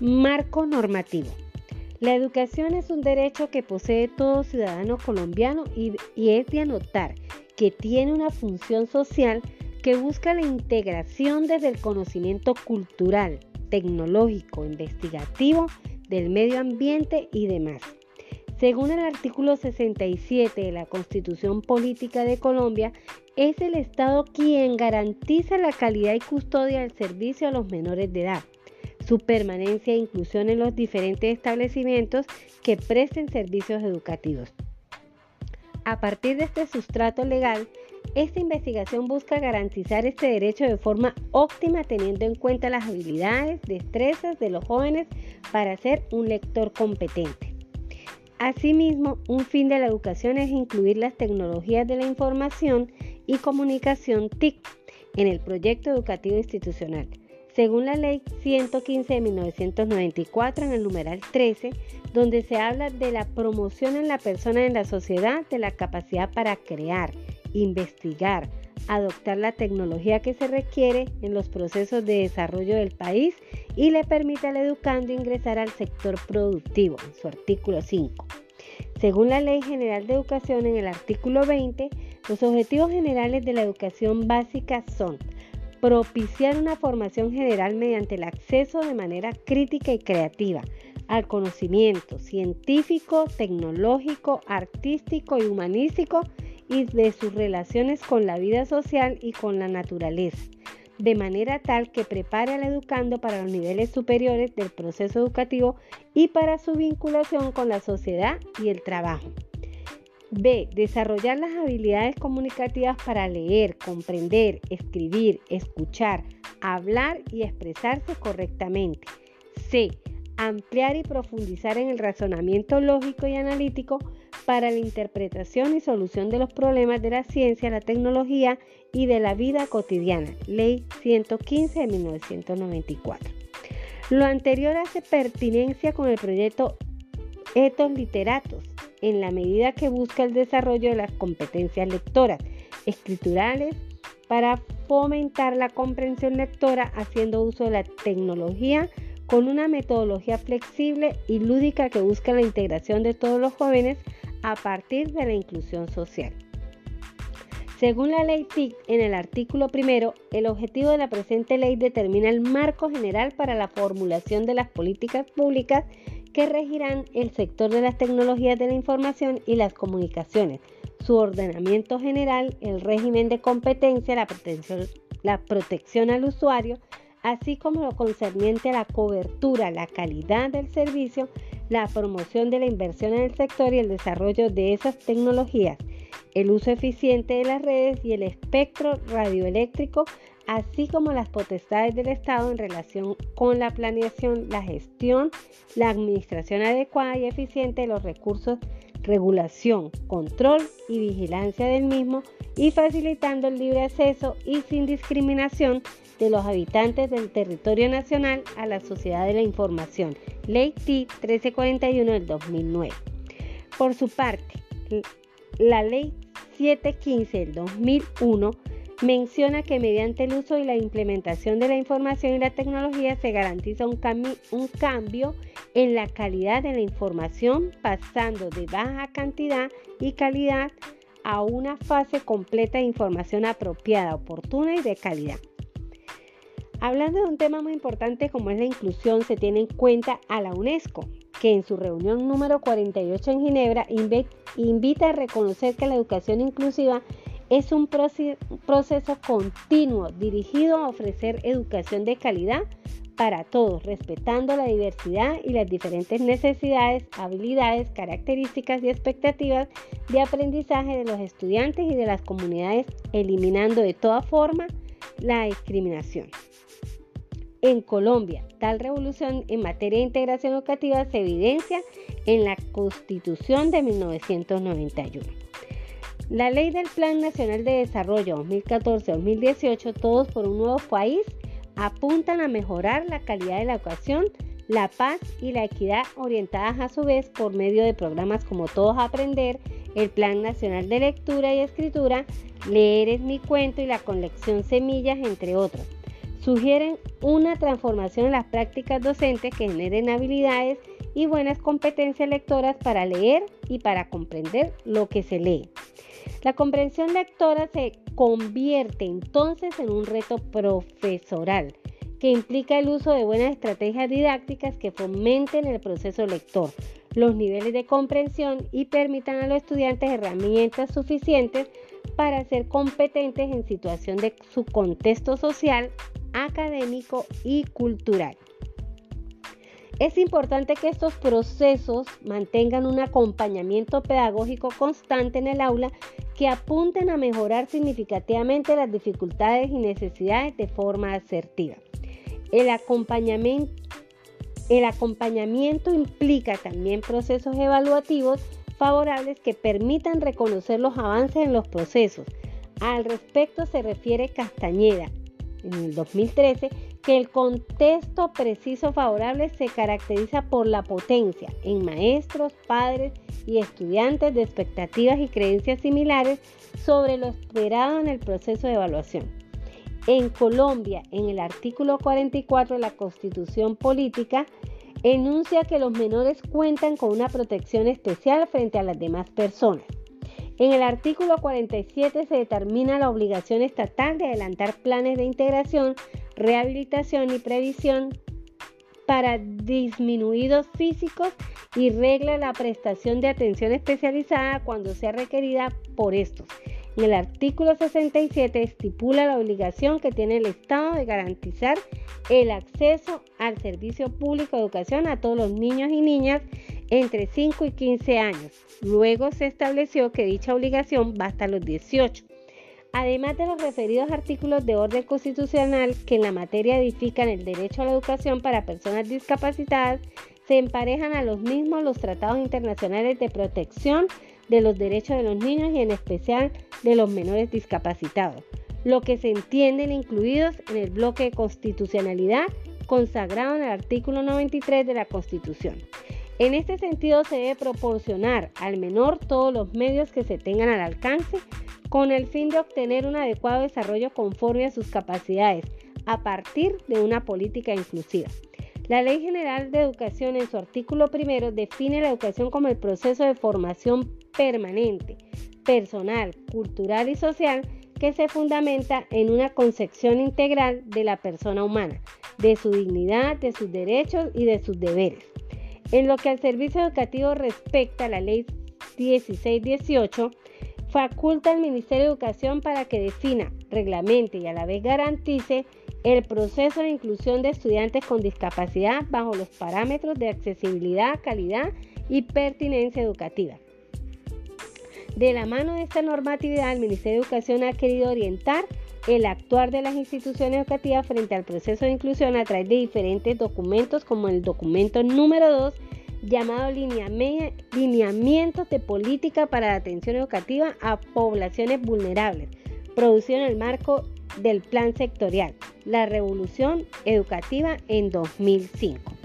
Marco normativo. La educación es un derecho que posee todo ciudadano colombiano y, es de anotar que tiene una función social que busca la integración desde el conocimiento cultural, tecnológico, investigativo, del medio ambiente y demás. Según el artículo 67 de la Constitución Política de Colombia, es el Estado quien garantiza la calidad y custodia del servicio a los menores de edad su permanencia e inclusión en los diferentes establecimientos que presten servicios educativos. A partir de este sustrato legal, esta investigación busca garantizar este derecho de forma óptima teniendo en cuenta las habilidades, destrezas de los jóvenes para ser un lector competente. Asimismo, un fin de la educación es incluir las tecnologías de la información y comunicación TIC en el proyecto educativo institucional según la ley 115 de 1994 en el numeral 13, donde se habla de la promoción en la persona en la sociedad de la capacidad para crear, investigar, adoptar la tecnología que se requiere en los procesos de desarrollo del país y le permite al educando ingresar al sector productivo, en su artículo 5. Según la Ley General de Educación en el artículo 20, los objetivos generales de la educación básica son propiciar una formación general mediante el acceso de manera crítica y creativa al conocimiento científico, tecnológico, artístico y humanístico y de sus relaciones con la vida social y con la naturaleza, de manera tal que prepare al educando para los niveles superiores del proceso educativo y para su vinculación con la sociedad y el trabajo. B. Desarrollar las habilidades comunicativas para leer, comprender, escribir, escuchar, hablar y expresarse correctamente. C. Ampliar y profundizar en el razonamiento lógico y analítico para la interpretación y solución de los problemas de la ciencia, la tecnología y de la vida cotidiana. Ley 115 de 1994. Lo anterior hace pertinencia con el proyecto Etos Literatos, en la medida que busca el desarrollo de las competencias lectoras, escriturales, para fomentar la comprensión lectora haciendo uso de la tecnología con una metodología flexible y lúdica que busca la integración de todos los jóvenes a partir de la inclusión social. Según la ley TIC, en el artículo primero, el objetivo de la presente ley determina el marco general para la formulación de las políticas públicas que regirán el sector de las tecnologías de la información y las comunicaciones, su ordenamiento general, el régimen de competencia, la protección, la protección al usuario, así como lo concerniente a la cobertura, la calidad del servicio, la promoción de la inversión en el sector y el desarrollo de esas tecnologías, el uso eficiente de las redes y el espectro radioeléctrico así como las potestades del Estado en relación con la planeación, la gestión, la administración adecuada y eficiente de los recursos, regulación, control y vigilancia del mismo y facilitando el libre acceso y sin discriminación de los habitantes del territorio nacional a la sociedad de la información. Ley T 1341 del 2009. Por su parte, la Ley 715 del 2001 menciona que mediante el uso y la implementación de la información y la tecnología se garantiza un, cambio en la calidad de la información pasando de baja cantidad y calidad a una fase completa de información apropiada, oportuna y de calidad. Hablando de un tema muy importante como es la inclusión, se tiene en cuenta a la UNESCO, que en su reunión número 48 en Ginebra invita a reconocer que la educación inclusiva es un proceso continuo dirigido a ofrecer educación de calidad para todos, respetando la diversidad y las diferentes necesidades, habilidades, características y expectativas de aprendizaje de los estudiantes y de las comunidades, eliminando de toda forma la discriminación. En Colombia, tal revolución en materia de integración educativa se evidencia en la Constitución de 1991. La ley del Plan Nacional de Desarrollo 2014-2018, Todos por un Nuevo País, apuntan a mejorar la calidad de la educación, la paz y la equidad orientadas a su vez por medio de programas como Todos Aprender, el Plan Nacional de Lectura y Escritura, Leer es mi cuento y la colección Semillas, entre otros. sugieren una transformación en las prácticas docentes que generen habilidades y buenas competencias lectoras para leer y para comprender lo que se lee. La comprensión lectora se convierte entonces en un reto profesoral que implica el uso de buenas estrategias didácticas que fomenten el proceso lector, los niveles de comprensión y permitan a los estudiantes herramientas suficientes para ser competentes en situación de su contexto social, académico y cultural. Es importante que estos procesos mantengan un acompañamiento pedagógico constante en el aula que apunten a mejorar significativamente las dificultades y necesidades de forma asertiva. El acompañamiento, el acompañamiento implica también procesos evaluativos favorables que permitan reconocer los avances en los procesos. Al respecto se refiere Castañeda en el 2013 que el contexto preciso favorable se caracteriza por la potencia en maestros, padres y estudiantes de expectativas y creencias similares sobre lo esperado en el proceso de evaluación. En Colombia, en el artículo 44 de la Constitución Política, enuncia que los menores cuentan con una protección especial frente a las demás personas. En el artículo 47 se determina la obligación estatal de adelantar planes de integración rehabilitación y previsión para disminuidos físicos y regla la prestación de atención especializada cuando sea requerida por estos. En el artículo 67 estipula la obligación que tiene el Estado de garantizar el acceso al servicio público de educación a todos los niños y niñas entre 5 y 15 años. Luego se estableció que dicha obligación va hasta los 18 además de los referidos artículos de orden constitucional que en la materia edifican el derecho a la educación para personas discapacitadas, se emparejan a los mismos los tratados internacionales de protección de los derechos de los niños y en especial de los menores discapacitados, lo que se entienden incluidos en el bloque de constitucionalidad consagrado en el artículo 93 de la Constitución. En este sentido se debe proporcionar al menor todos los medios que se tengan al alcance con el fin de obtener un adecuado desarrollo conforme a sus capacidades a partir de una política inclusiva. La Ley General de Educación en su artículo primero define la educación como el proceso de formación permanente, personal, cultural y social que se fundamenta en una concepción integral de la persona humana, de su dignidad, de sus derechos y de sus deberes. En lo que al servicio educativo respecta, la Ley 1618 faculta al Ministerio de Educación para que defina, reglamente y a la vez garantice el proceso de inclusión de estudiantes con discapacidad bajo los parámetros de accesibilidad, calidad y pertinencia educativa. De la mano de esta normatividad, el Ministerio de Educación ha querido orientar el actuar de las instituciones educativas frente al proceso de inclusión a través de diferentes documentos como el documento número 2 llamado Lineamientos de Política para la Atención Educativa a Poblaciones Vulnerables, producido en el marco del Plan Sectorial, la Revolución Educativa en 2005.